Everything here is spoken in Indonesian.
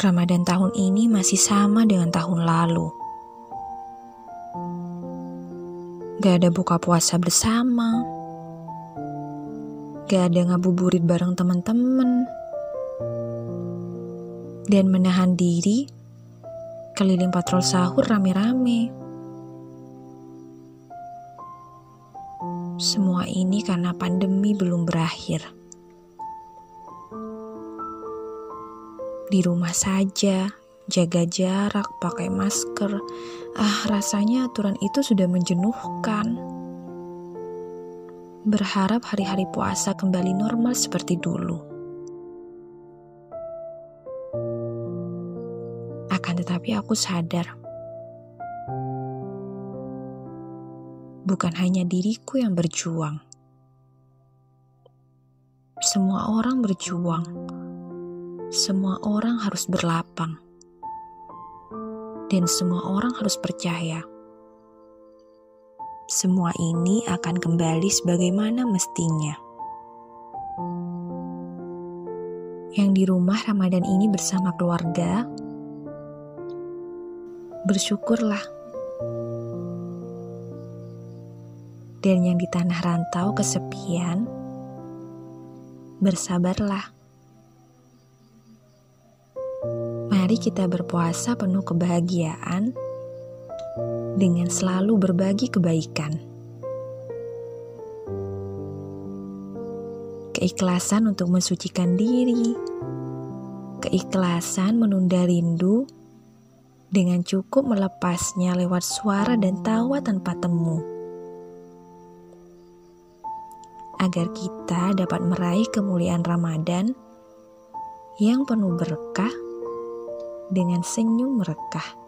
Ramadan tahun ini masih sama dengan tahun lalu. Gak ada buka puasa bersama. Gak ada ngabuburit bareng teman-teman. Dan menahan diri keliling patrol sahur rame-rame. Semua ini karena pandemi belum berakhir. Di rumah saja, jaga jarak, pakai masker. Ah, rasanya aturan itu sudah menjenuhkan. Berharap hari-hari puasa kembali normal seperti dulu. Akan tetapi aku sadar bukan hanya diriku yang berjuang. Semua orang berjuang. Semua orang harus berlapang. Dan semua orang harus percaya. Semua ini akan kembali sebagaimana mestinya. Yang di rumah Ramadan ini bersama keluarga, bersyukurlah dan yang di tanah rantau kesepian, bersabarlah. Mari kita berpuasa penuh kebahagiaan dengan selalu berbagi kebaikan. Keikhlasan untuk mensucikan diri, keikhlasan menunda rindu dengan cukup melepasnya lewat suara dan tawa tanpa temu agar kita dapat meraih kemuliaan Ramadan yang penuh berkah dengan senyum merekah.